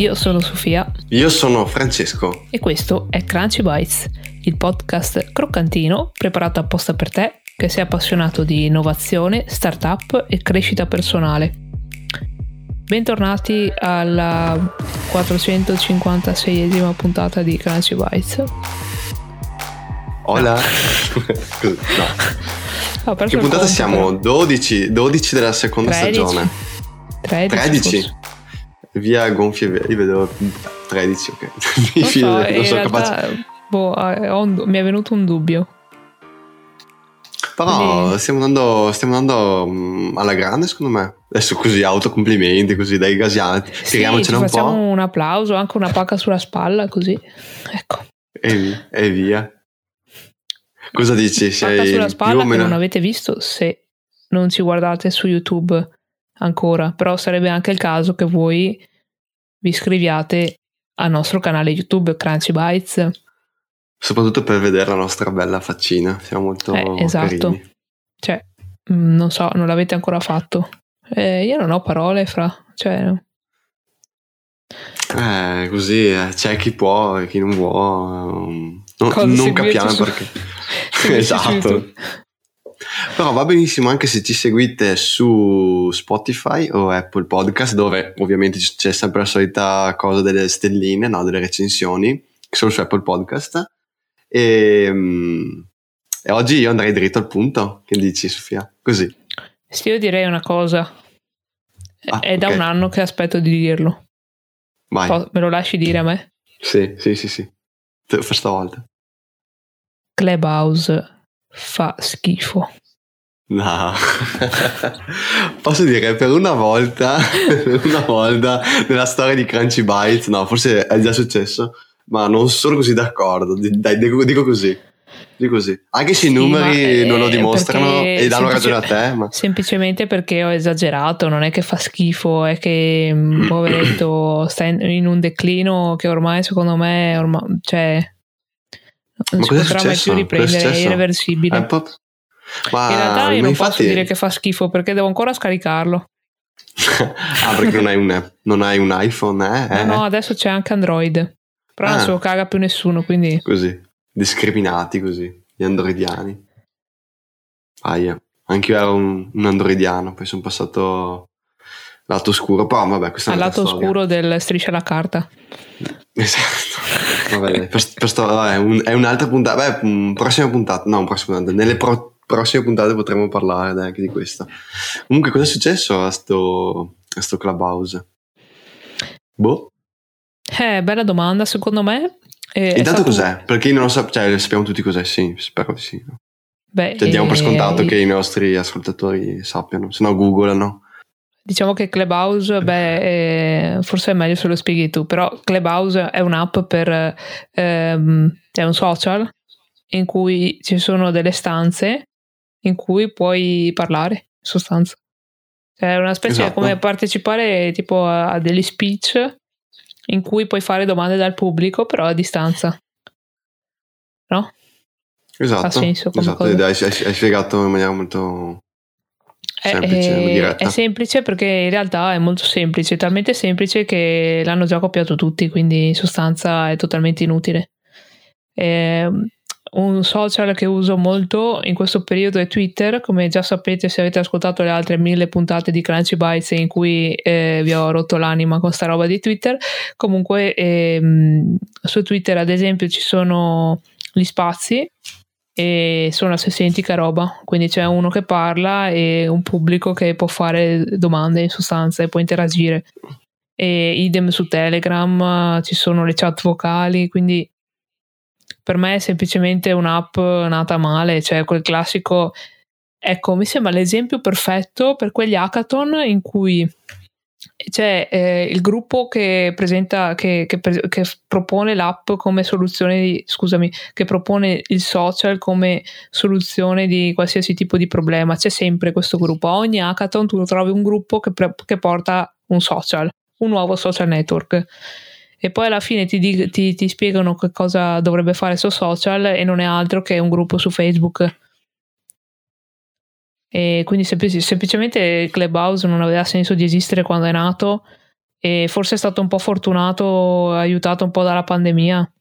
Io sono Sofia. Io sono Francesco. E questo è Crunchy Bites, il podcast croccantino preparato apposta per te che sei appassionato di innovazione, startup e crescita personale. Bentornati alla 456esima puntata di Crunchy Bites. Hola. no. che puntata siamo? 12, 12 della seconda 13. stagione. 13. 13. Via gonfie veri, vedo 13, ok. Mi so, non sono capace. Boh, un, mi è venuto un dubbio. Però stiamo, andando, stiamo andando mm, alla grande, secondo me. Adesso così, autocomplimenti, così dai gasianti. Sì, Tiriamocene un po'. un applauso, anche una pacca sulla spalla, così. Ecco. E, e via. Cosa dici? Sei pacca sulla spalla che non avete visto se non ci guardate su YouTube ancora, però sarebbe anche il caso che voi vi iscriviate al nostro canale YouTube Crunchy Bites. Soprattutto per vedere la nostra bella faccina, siamo molto eh, Esatto, carini. cioè, mm, non so, non l'avete ancora fatto. Eh, io non ho parole fra, cioè... Eh, così, eh, c'è chi può e chi non vuole. Um, non, non capiamo perché. esatto. Però va benissimo anche se ci seguite su Spotify o Apple Podcast, dove ovviamente c'è sempre la solita cosa delle stelline, no? delle recensioni, che sono su Apple Podcast. E, um, e, oggi io andrei dritto al punto. Che dici, Sofia? Così. Sì, io direi una cosa. Ah, È okay. da un anno che aspetto di dirlo. Vai. Me lo lasci dire a me? Sì, sì, sì, sì. Per stavolta. Clubhouse fa schifo. No, posso dire per una volta, una volta nella storia di Crunchy Bites, no, forse è già successo, ma non sono così d'accordo. Dai, dico, dico così. Dico così. Anche se i numeri sì, non lo dimostrano e danno ragione a te. Ma... Semplicemente perché ho esagerato, non è che fa schifo, è che mm, poveretto sta in un declino che ormai secondo me ormai, cioè, non ma si potrà mai più riprendere, è irreversibile. È po- ma in realtà io non infatti... posso dire che fa schifo perché devo ancora scaricarlo. ah, perché non hai un, non hai un iPhone? Eh? No, no, adesso c'è anche Android. Però ah. non se lo caga più nessuno, quindi... Così, discriminati così, gli androidiani. Aia, anche io ero un, un androidiano, poi sono passato lato oscuro, però vabbè, questo è Al lato oscuro del striscia la carta. Esatto. Vabbè, per, per sto, vabbè, un, è un'altra puntata, beh, prossima puntata, no, prossima puntata, nelle pro, prossime puntate potremo parlare anche di questo. Comunque, cosa è successo a sto, a sto Clubhouse? Boh. Eh, bella domanda, secondo me. Eh, Intanto stato... cos'è? Perché non lo sa- cioè, sappiamo tutti cos'è, sì, spero di sì. Beh, cioè, diamo per eh, scontato che i nostri ascoltatori sappiano, se no Google no. Diciamo che Clubhouse, beh, eh, forse è meglio se lo spieghi tu, però Clubhouse è un'app per, ehm, è un social in cui ci sono delle stanze in cui puoi parlare, in sostanza. Cioè, è una specie esatto. come partecipare tipo a, a degli speech in cui puoi fare domande dal pubblico, però a distanza. No? Esatto. Ha senso come esatto. Hai, hai spiegato in maniera molto semplice, è, è, semplice perché in realtà è molto semplice, talmente semplice che l'hanno già copiato tutti, quindi in sostanza è totalmente inutile. È un social che uso molto in questo periodo è Twitter, come già sapete se avete ascoltato le altre mille puntate di Crunchy Bites in cui eh, vi ho rotto l'anima con sta roba di Twitter. Comunque ehm, su Twitter ad esempio ci sono gli spazi e sono la stessa identica roba, quindi c'è uno che parla e un pubblico che può fare domande in sostanza e può interagire. E idem su Telegram, ci sono le chat vocali, quindi per me è semplicemente un'app nata male, cioè quel classico, ecco, mi sembra l'esempio perfetto per quegli hackathon in cui c'è eh, il gruppo che presenta, che, che, che, propone l'app come soluzione di, scusami, che propone il social come soluzione di qualsiasi tipo di problema. C'è sempre questo gruppo. A ogni hackathon tu trovi un gruppo che, pre, che porta un social, un nuovo social network. E poi alla fine ti, ti, ti spiegano che cosa dovrebbe fare suo social e non è altro che un gruppo su Facebook e quindi semplic- semplicemente Clubhouse non aveva senso di esistere quando è nato e forse è stato un po' fortunato, aiutato un po' dalla pandemia.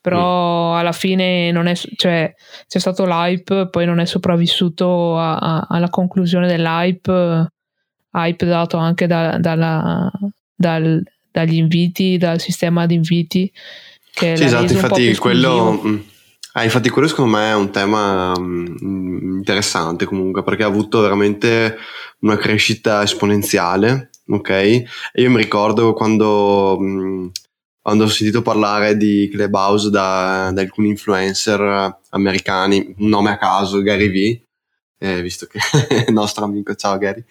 Però mm. alla fine non è, cioè, c'è stato l'hype, poi non è sopravvissuto a, a, alla conclusione dell'hype, hype dato anche da, dalla, dal, dagli inviti, dal sistema di inviti. Che sì, esatto, infatti quello, ah, infatti quello secondo me è un tema mm, interessante comunque perché ha avuto veramente una crescita esponenziale, ok? E io mi ricordo quando, mm, quando ho sentito parlare di Clubhouse da, da alcuni influencer americani, un nome a caso, Gary Vee, eh, visto che è nostro amico, ciao Gary.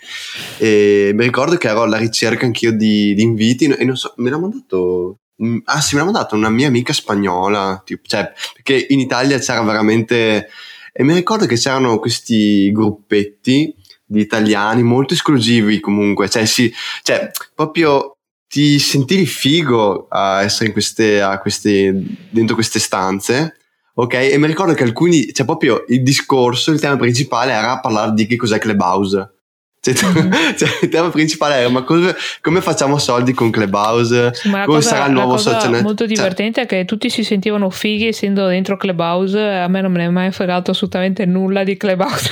E mi ricordo che ero alla ricerca anch'io di, di inviti e non so, me l'ha mandato mm, Ah sì, me l'ha mandato una mia amica spagnola, tipo, cioè, perché in Italia c'era veramente... E mi ricordo che c'erano questi gruppetti di italiani molto esclusivi comunque, cioè, sì, cioè proprio ti sentivi figo a essere in queste, a queste, dentro queste stanze ok? E mi ricordo che alcuni, cioè proprio il discorso, il tema principale era parlare di che cos'è Clubhouse. Cioè, cioè, il tema principale era ma come, come facciamo soldi con Clubhouse? Sì, come cosa, sarà il nuovo social network? molto cioè divertente cioè, è che tutti si sentivano fighi essendo dentro Clubhouse. A me non me ne è mai fregato assolutamente nulla di Clubhouse.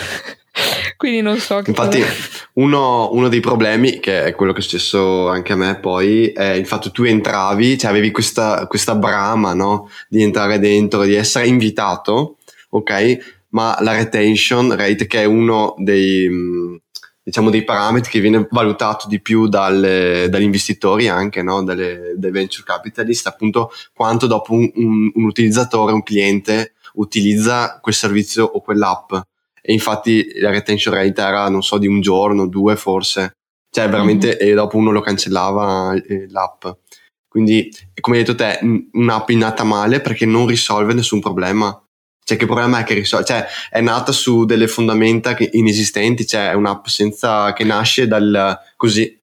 Quindi non so che Infatti, uno, uno, dei problemi, che è quello che è successo anche a me poi, è il fatto che tu entravi, cioè avevi questa, questa brama, no? Di entrare dentro, di essere invitato, ok? Ma la retention rate, che è uno dei, diciamo, dei parametri che viene valutato di più dalle, dagli investitori anche, no? Dalle, dai venture capitalist, appunto quanto dopo un, un, un utilizzatore, un cliente utilizza quel servizio o quell'app e infatti la retention rate era non so di un giorno, due forse, cioè veramente mm-hmm. e dopo uno lo cancellava eh, l'app. Quindi, come hai detto te, un'app nata male perché non risolve nessun problema. Cioè, che problema è che risolve? Cioè, è nata su delle fondamenta inesistenti, cioè è un'app senza, che nasce dal così,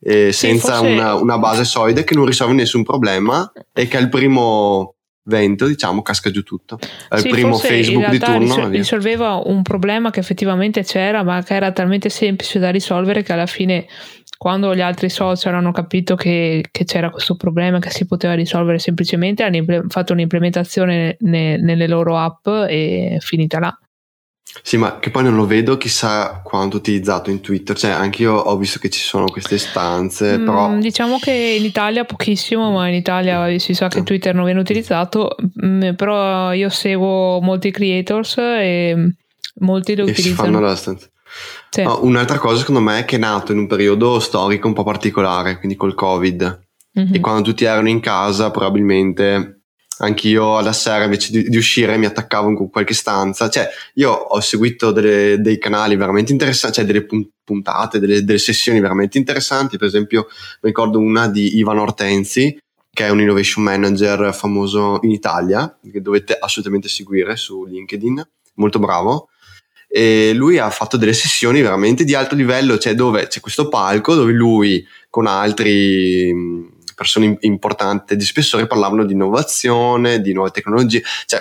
eh, senza sì, una, una, base solida che non risolve nessun problema e che è il primo vento, diciamo, casca giù tutto. È sì, il primo Facebook di turno. Risol- risolveva un problema che effettivamente c'era, ma che era talmente semplice da risolvere che alla fine, quando gli altri social hanno capito che, che c'era questo problema che si poteva risolvere semplicemente, hanno imple- fatto un'implementazione ne- nelle loro app e finita là. Sì, ma che poi non lo vedo chissà quanto utilizzato in Twitter, cioè anche io ho visto che ci sono queste stanze, mm, però... Diciamo che in Italia pochissimo, ma in Italia si sa che Twitter non viene utilizzato, mm, però io seguo molti creators e molti lo e utilizzano. Si fanno la stanza. Sì. No, un'altra cosa secondo me è che è nato in un periodo storico un po' particolare, quindi col Covid, mm-hmm. e quando tutti erano in casa probabilmente anch'io alla sera invece di, di, uscire mi attaccavo in qualche stanza. Cioè, io ho seguito delle, dei canali veramente interessanti, cioè delle puntate, delle, delle, sessioni veramente interessanti. Per esempio, ricordo una di Ivan Ortenzi, che è un innovation manager famoso in Italia, che dovete assolutamente seguire su LinkedIn, molto bravo. E lui ha fatto delle sessioni veramente di alto livello, cioè dove c'è questo palco dove lui con altri persone importanti di spessore parlavano di innovazione, di nuove tecnologie, cioè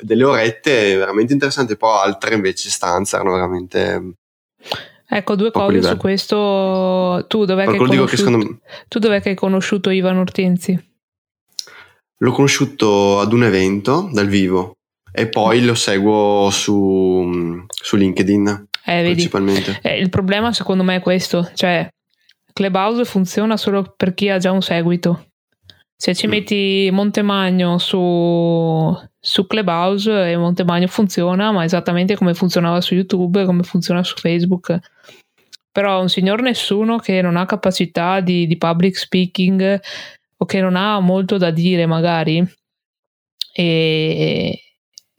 delle orette veramente interessanti, poi altre invece stanze erano veramente... Ecco, due cose livello. su questo. Tu dov'è, che hai, conosciuto... Me... tu dov'è che hai conosciuto Ivan Ortenzi? L'ho conosciuto ad un evento dal vivo e poi lo seguo su, su LinkedIn eh, principalmente. Eh, il problema secondo me è questo, cioè Clubhouse funziona solo per chi ha già un seguito. Se ci mm. metti Montemagno su, su Clubhouse e Montemagno funziona, ma esattamente come funzionava su YouTube, come funziona su Facebook. Però un signor nessuno che non ha capacità di, di public speaking o che non ha molto da dire magari e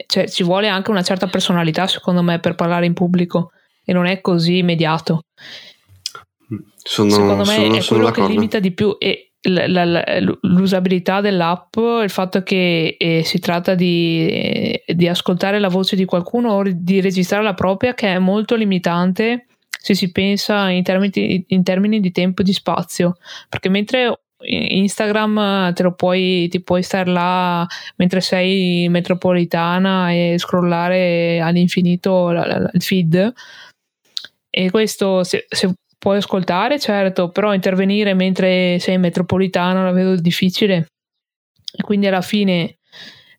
cioè, ci vuole anche una certa personalità secondo me per parlare in pubblico e non è così immediato sono, Secondo me sono, è quello che limita di più l'usabilità dell'app, il fatto che eh, si tratta di, di, ascoltare la voce di qualcuno o di registrare la propria, che è molto limitante se si pensa in termini, in termini di tempo e di spazio. Perché mentre Instagram te lo puoi, ti puoi stare là mentre sei metropolitana e scrollare all'infinito il feed. E questo, se, se puoi ascoltare, certo, però intervenire mentre sei in metropolitana la vedo difficile. E quindi alla fine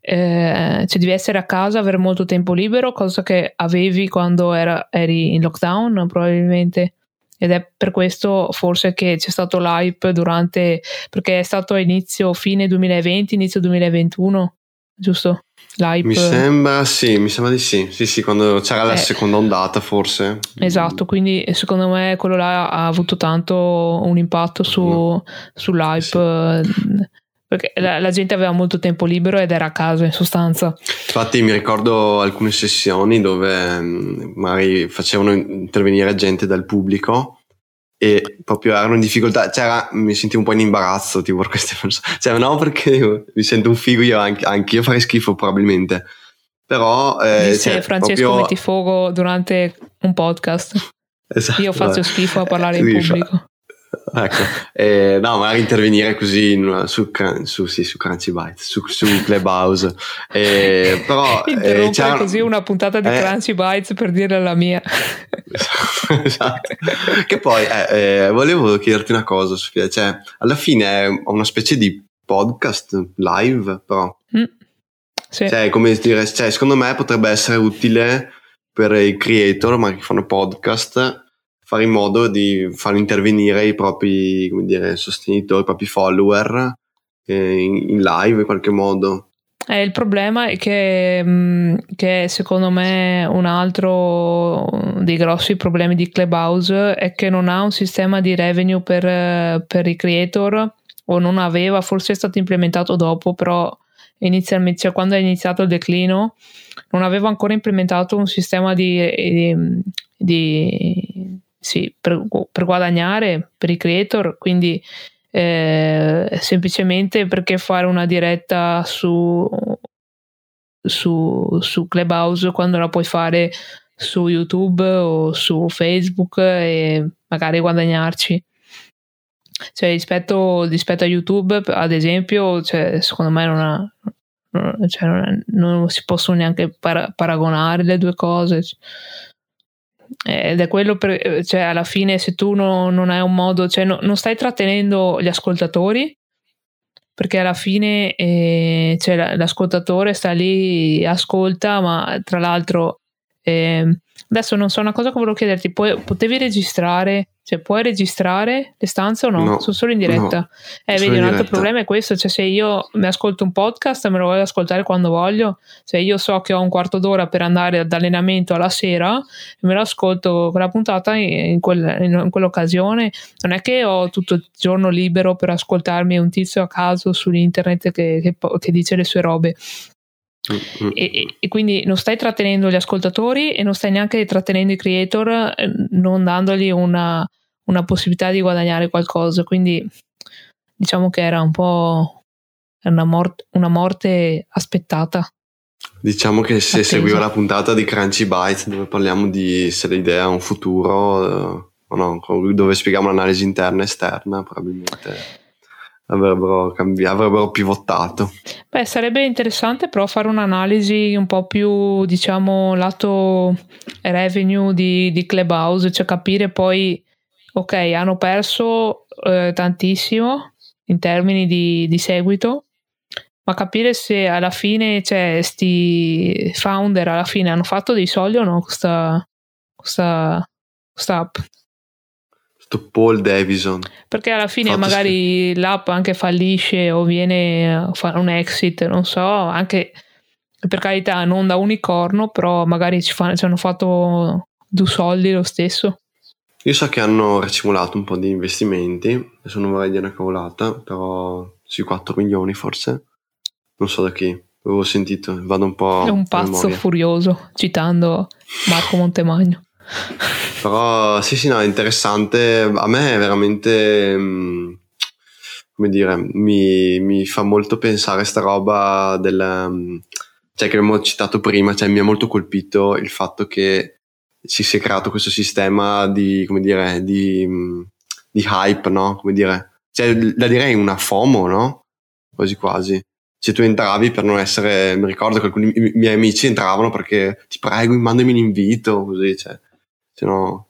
eh, cioè devi essere a casa, avere molto tempo libero, cosa che avevi quando era, eri in lockdown probabilmente. Ed è per questo forse che c'è stato l'hype durante, perché è stato a inizio, fine 2020, inizio 2021, giusto? L'hype. Mi sembra, sì, mi sembra di sì. Sì, sì, quando c'era eh, la seconda ondata forse. Esatto, quindi secondo me quello là ha avuto tanto un impatto su, mm. sull'hype. Sì. Perché la, la, gente aveva molto tempo libero ed era a casa in sostanza. Infatti mi ricordo alcune sessioni dove mm, magari facevano intervenire gente dal pubblico e proprio erano in difficoltà, cioè mi sentivo un po' in imbarazzo tipo per queste persone, cioè no perché mi sento un figo io, anche, anche io farei schifo probabilmente, però... Eh, cioè, Francesco proprio... metti fuoco durante un podcast. Esatto, io faccio schifo a parlare in pubblico. Ecco, eh, no, magari intervenire così in, su, su, sì, su Crunchy Byte, su, su Clubhouse. Eh, però, eh, Interrompere così una puntata di eh, Crunchy Bytes per dire la mia. esatto. Che poi, eh, eh, volevo chiederti una cosa, Sofia, cioè, alla fine è una specie di podcast live, però. Mm, sì. Cioè, come dire, cioè, secondo me potrebbe essere utile per i creator, ma che fanno podcast fare in modo di far intervenire i propri dire, sostenitori, i propri follower eh, in, in, live in qualche modo. Eh, il problema è che, mm, che, secondo me un altro dei grossi problemi di Clubhouse è che non ha un sistema di revenue per, per i creator o non aveva, forse è stato implementato dopo, però inizialmente, cioè quando è iniziato il declino, non aveva ancora implementato un sistema di, di, di sì, per, per, guadagnare per i creator, quindi eh, semplicemente perché fare una diretta su, su, su Clubhouse quando la puoi fare su YouTube o su Facebook e magari guadagnarci. Cioè, rispetto, rispetto a YouTube, ad esempio, cioè, secondo me non, ha, cioè, non, non, si possono neanche para- paragonare le due cose. Ed è quello per, cioè alla fine se tu no, non hai un modo, cioè no, non stai trattenendo gli ascoltatori, perché alla fine eh, cioè, l'ascoltatore sta lì, ascolta, ma tra l'altro eh, adesso non so una cosa che volevo chiederti, potevi registrare cioè, puoi registrare le stanze o no? no Sono solo in diretta. No, eh, vedi, un altro problema è questo: cioè, se io mi ascolto un podcast, me lo voglio ascoltare quando voglio. Se io so che ho un quarto d'ora per andare ad allenamento alla sera, me lo ascolto quella puntata in, quel, in quell'occasione. Non è che ho tutto il giorno libero per ascoltarmi un tizio a caso su internet che, che, che dice le sue robe. Mm-hmm. E, e, quindi non stai trattenendo gli ascoltatori e non stai neanche trattenendo i creator, eh, non dandogli una, una possibilità di guadagnare qualcosa. Quindi diciamo che era un po' una, mort- una morte aspettata. Diciamo che se Attesa. seguiva la puntata di Crunchy Bytes dove parliamo di se l'idea ha un futuro eh, o no, dove spieghiamo l'analisi interna e esterna, probabilmente avrebbero, cambiato, avrebbero pivotato. Beh, sarebbe interessante però fare un'analisi un po' più, diciamo, lato revenue di, di Clubhouse, cioè capire poi, ok, hanno perso eh, tantissimo in termini di, di, seguito, ma capire se alla fine, cioè, sti founder alla fine hanno fatto dei soldi o no questa, questa, questa app. Paul Davison. Perché alla fine Fatto magari sì. l'app anche fallisce o viene a fare un exit, non so, anche per carità non da unicorno, però magari ci, fanno, ci hanno fatto due soldi lo stesso. Io so che hanno racimolato un po' di investimenti, adesso non vorrei dire una cavolata, però sui 4 milioni forse, non so da chi, avevo sentito, vado un po'... È un pazzo furioso, citando Marco Montemagno. Però sì, sì, no, è interessante. A me è veramente, mm, come dire, mi, mi fa molto pensare sta roba del... Mm, cioè che abbiamo citato prima, cioè mi ha molto colpito il fatto che si sia creato questo sistema di, come dire, di, mm, di hype, no? Come dire, cioè la direi una FOMO, no? Quasi quasi se tu entravi per non essere, mi ricordo che alcuni miei amici entravano perché ti prego, mandami un invito, così, cioè, se no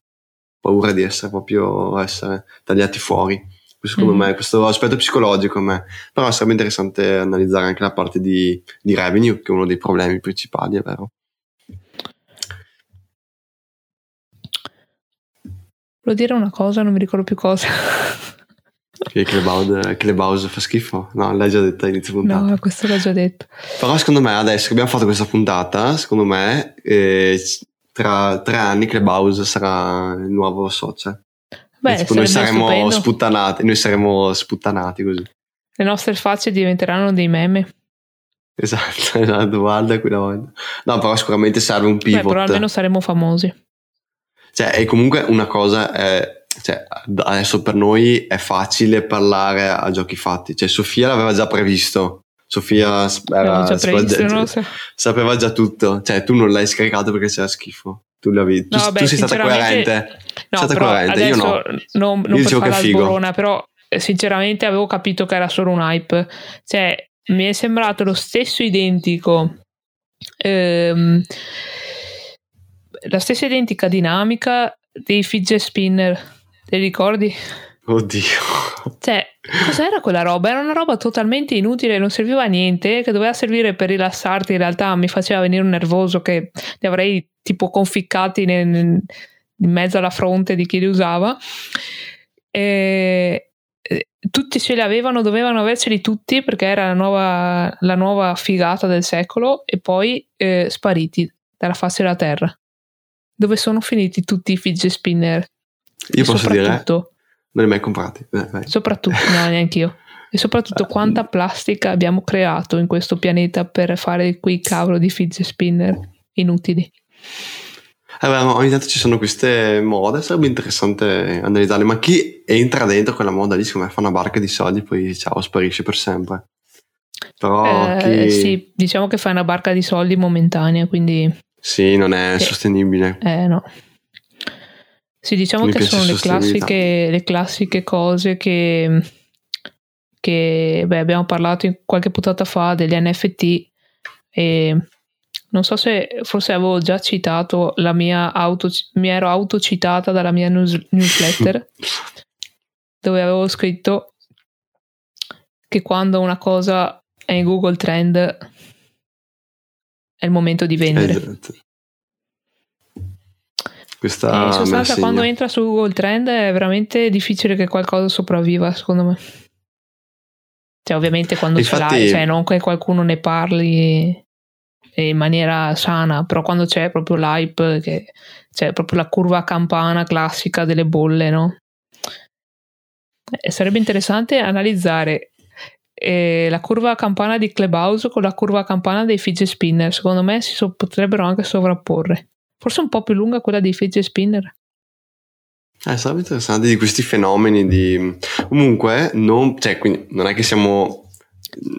paura di essere proprio essere tagliati fuori. Secondo mm. me, questo aspetto psicologico a me. Però sarebbe interessante analizzare anche la parte di, di revenue, che è uno dei problemi principali, è vero. Volevo dire una cosa, non mi ricordo più cosa. Che Clubhouse, fa schifo? No, l'hai già detto all'inizio puntata. No, questo l'ho già detto. Però secondo me adesso che abbiamo fatto questa puntata, secondo me eh, tra tre anni Clubhouse sarà il nuovo social. Beh, tipo, noi saremo stupendo. sputtanati, noi saremo sputtanati così. Le nostre facce diventeranno dei meme. Esatto, esatto, guarda quella volta. No, però sicuramente serve un pivot. Beh, però almeno saremo famosi. Cioè, e comunque una cosa è cioè, adesso per noi è facile parlare a giochi fatti. Cioè, Sofia l'aveva già previsto. Sofia era, già previsto, sapeva, già, sapeva, già, tutto. Cioè, tu non l'hai scaricato perché c'era schifo. Tu, l'avevi, tu, no, beh, tu sei stata coerente. No, stata coerente. Io no. Non, non Io per fare la sborona, però eh, sinceramente avevo capito che era solo un hype. Cioè, mi è sembrato lo stesso identico. Ehm, la stessa identica dinamica dei fidget spinner Ti ricordi? Oddio. Cioè, cos'era quella roba? Era una roba totalmente inutile, non serviva a niente, che doveva servire per rilassarti, in realtà mi faceva venire un nervoso che li avrei tipo conficcati nel, in mezzo alla fronte di chi li usava. E, tutti ce li avevano, dovevano averceli tutti perché era la nuova, la nuova figata del secolo e poi eh, spariti dalla faccia della terra. Dove sono finiti tutti i fidget spinner? Io posso dire, non li ho mai comprati. Eh, soprattutto, no, neanche io. E soprattutto quanta plastica abbiamo creato in questo pianeta per fare quei cavolo di fidget spinner inutili. Eh beh, ogni tanto ci sono queste mode, sarebbe interessante analizzarle, ma chi entra dentro quella moda lì, secondo me fa una barca di soldi, poi ciao, sparisce per sempre. Però eh, chi... Sì, diciamo che fai una barca di soldi momentanea, quindi... Sì, non è sì. sostenibile. Eh no. Sì, diciamo Mi che sono le classiche, le classiche, cose che, che beh, abbiamo parlato in qualche puntata fa degli NFT e non so se forse avevo già citato la mia auto, mi ero autocitata dalla mia news, newsletter dove avevo scritto che quando una cosa è in Google Trend è il momento di vendere. Esatto. Questa in sostanza, quando entra su Google Trend è veramente difficile che qualcosa sopravviva, secondo me. Cioè, ovviamente quando Infatti, ce l'hai, cioè non che qualcuno ne parli in maniera sana, però quando c'è proprio l'hype, che c'è proprio la curva a campana classica delle bolle, no? E sarebbe interessante analizzare eh, la curva a campana di Clubhouse con la curva a campana dei fidget spinner. Secondo me si so- potrebbero anche sovrapporre. Forse un po' più lunga quella dei fidget spinner. Eh, sarebbe interessante di questi fenomeni di... Comunque, non, cioè, non è che siamo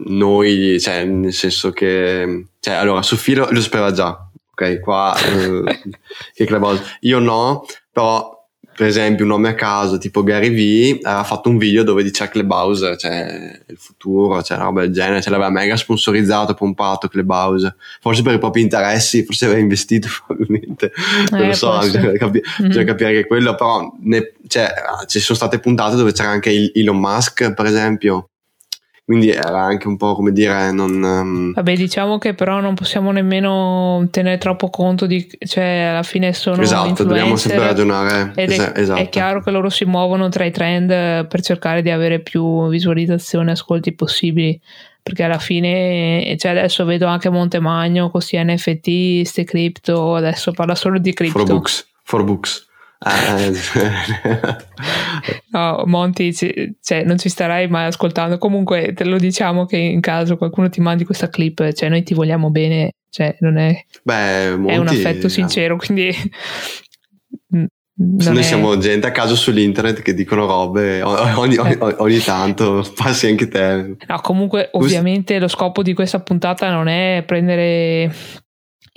noi, cioè, nel senso che... Cioè, allora, Sofia lo, lo sapeva già, ok? Qua, eh, che Clubhouse. Io no, però per esempio un nome a caso tipo Gary Vee aveva fatto un video dove dice Clubhouse cioè il futuro, cioè una roba del genere, ce l'aveva mega sponsorizzato, pompato Clubhouse, forse per i propri interessi, forse aveva investito probabilmente, non eh, lo so, bisogna, capi- mm-hmm. capire che quello, però ne, cioè, ci sono state puntate dove c'era anche Elon Musk per esempio, quindi era anche un po' come dire non... Um... Vabbè diciamo che però non possiamo nemmeno tenere troppo conto di... cioè alla fine sono Esatto, dobbiamo sempre ragionare. Ed è, esatto. è, chiaro che loro si muovono tra i trend per cercare di avere più visualizzazioni e ascolti possibili perché alla fine cioè adesso vedo anche Montemagno con questi NFT, queste cripto, adesso parla solo di cripto. For books, for books. Eh, no, Monti, cioè, non ci starai mai ascoltando. Comunque, te lo diciamo che in caso qualcuno ti mandi questa clip, cioè, noi ti vogliamo bene, cioè, non è, Beh, Monti, è un affetto sincero, quindi. noi è... siamo gente a caso sull'internet che dicono robe ogni, ogni, eh. ogni tanto, passi anche te. No, comunque, ovviamente, lo scopo di questa puntata non è prendere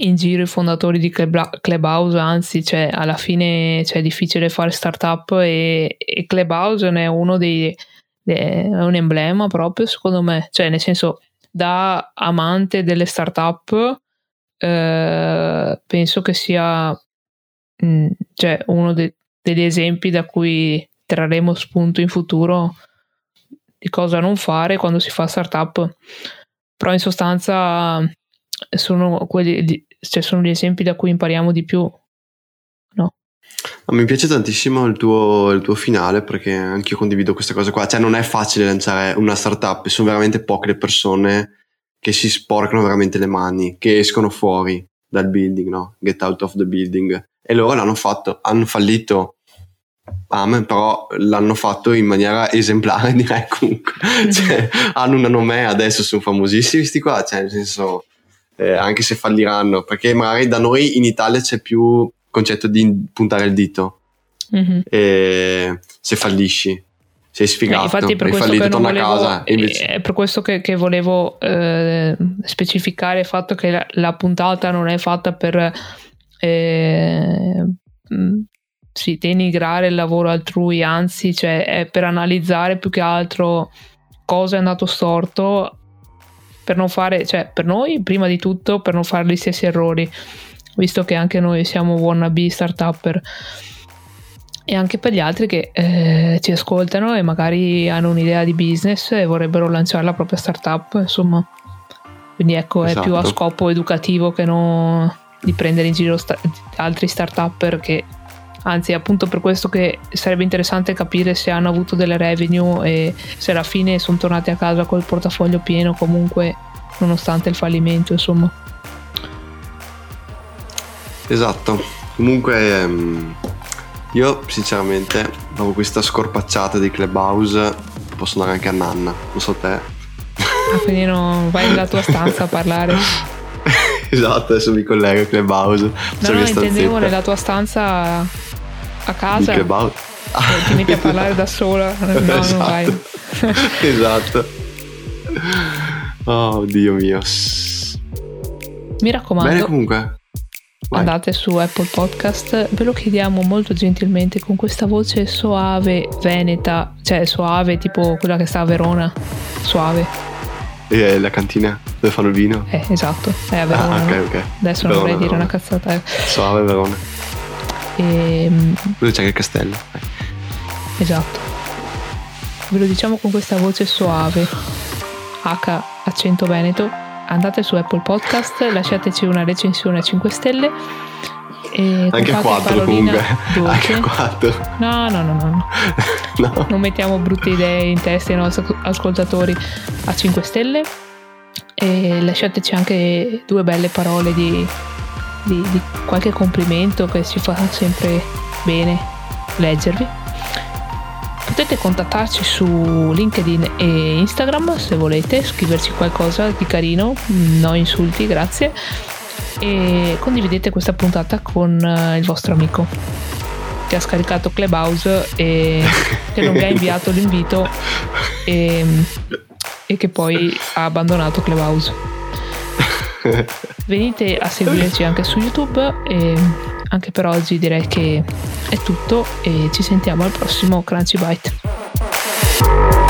in giro i fondatori di Club, Clubhouse, anzi, cioè, alla fine cioè, è difficile fare startup e, e Clubhouse è uno dei è un emblema proprio secondo me, cioè nel senso da amante delle startup eh, penso che sia mh, mm, cioè, uno de, degli esempi da cui trarremo spunto in futuro di cosa non fare quando si fa startup. Però in sostanza sono, quelli, cioè sono gli esempi da cui impariamo di più. No. Ma mi piace tantissimo il tuo, il tuo finale perché anch'io condivido queste cose qua. Cioè non è facile lanciare una startup, sono veramente poche le persone che si sporcano veramente le mani, che escono fuori dal building, no? Get out of the building. E loro l'hanno fatto, hanno fallito. Amen, però l'hanno fatto in maniera esemplare, direi comunque. cioè, hanno una nome adesso sono famosissimi sti qua, cioè nel senso, eh, anche se falliranno, perché magari da noi in Italia c'è più concetto di puntare il dito. Mm-hmm. se fallisci, sei sfigato, eh, infatti per questo fallito, torna volevo, a casa. Invece... È per questo che, che volevo eh, specificare il fatto che la, la, puntata non è fatta per eh, mm, sì, denigrare il lavoro altrui, anzi, cioè, è per analizzare più che altro cosa è andato storto per non fare, cioè per noi prima di tutto per non fare gli stessi errori, visto che anche noi siamo wannabe startupper e anche per gli altri che eh, ci ascoltano e magari hanno un'idea di business e vorrebbero lanciare la propria startup, insomma. Quindi ecco, esatto. è più a esatto. scopo educativo che non di prendere in giro sta- altri startupper che anzi appunto per questo che sarebbe interessante capire se hanno avuto delle revenue e se alla fine sono tornati a casa col portafoglio pieno comunque nonostante il fallimento insomma esatto comunque ehm, io sinceramente, dopo questa scorpacciata di Clubhouse, posso andare anche a Nanna, non so te. Ah, quindi non vai nella tua stanza a parlare. esatto, adesso mi collego a Clubhouse. No, no, intendevo nella tua stanza a casa. Di Clubhouse? Ah. Ti metti a parlare da sola. No, esatto. non vai. esatto. Oh, Dio mio. Mi raccomando. Bene comunque. Vai. andate su Apple Podcast, ve lo chiediamo molto gentilmente con questa voce soave veneta, cioè soave tipo quella che sta a Verona, soave. E la cantina dove fanno il vino? Eh, esatto, è a Verona. Ah, ok, ok. Adesso Verona, non vorrei dire una cazzata. Eh. Soave Verona. E... Dove c'è anche il castello. Esatto. Ve lo diciamo con questa voce soave. H accento veneto andate su Apple Podcast, lasciateci una recensione a 5 stelle. E anche a 4 comunque. Dolce. Anche a 4. No, no, no, no, no. Non mettiamo brutte idee in testa ai nostri ascoltatori a 5 stelle. E lasciateci anche due belle parole di, di, di qualche complimento che ci fa sempre bene leggervi potete contattarci su LinkedIn e Instagram se volete, scriverci qualcosa di carino, no insulti, grazie. E condividete questa puntata con eh, il vostro amico che ha scaricato Clubhouse e che non vi ha inviato l'invito e, e che poi ha abbandonato Clubhouse. Venite a seguirci anche su YouTube e anche per oggi direi che è tutto e ci sentiamo al prossimo Crunchy Bite.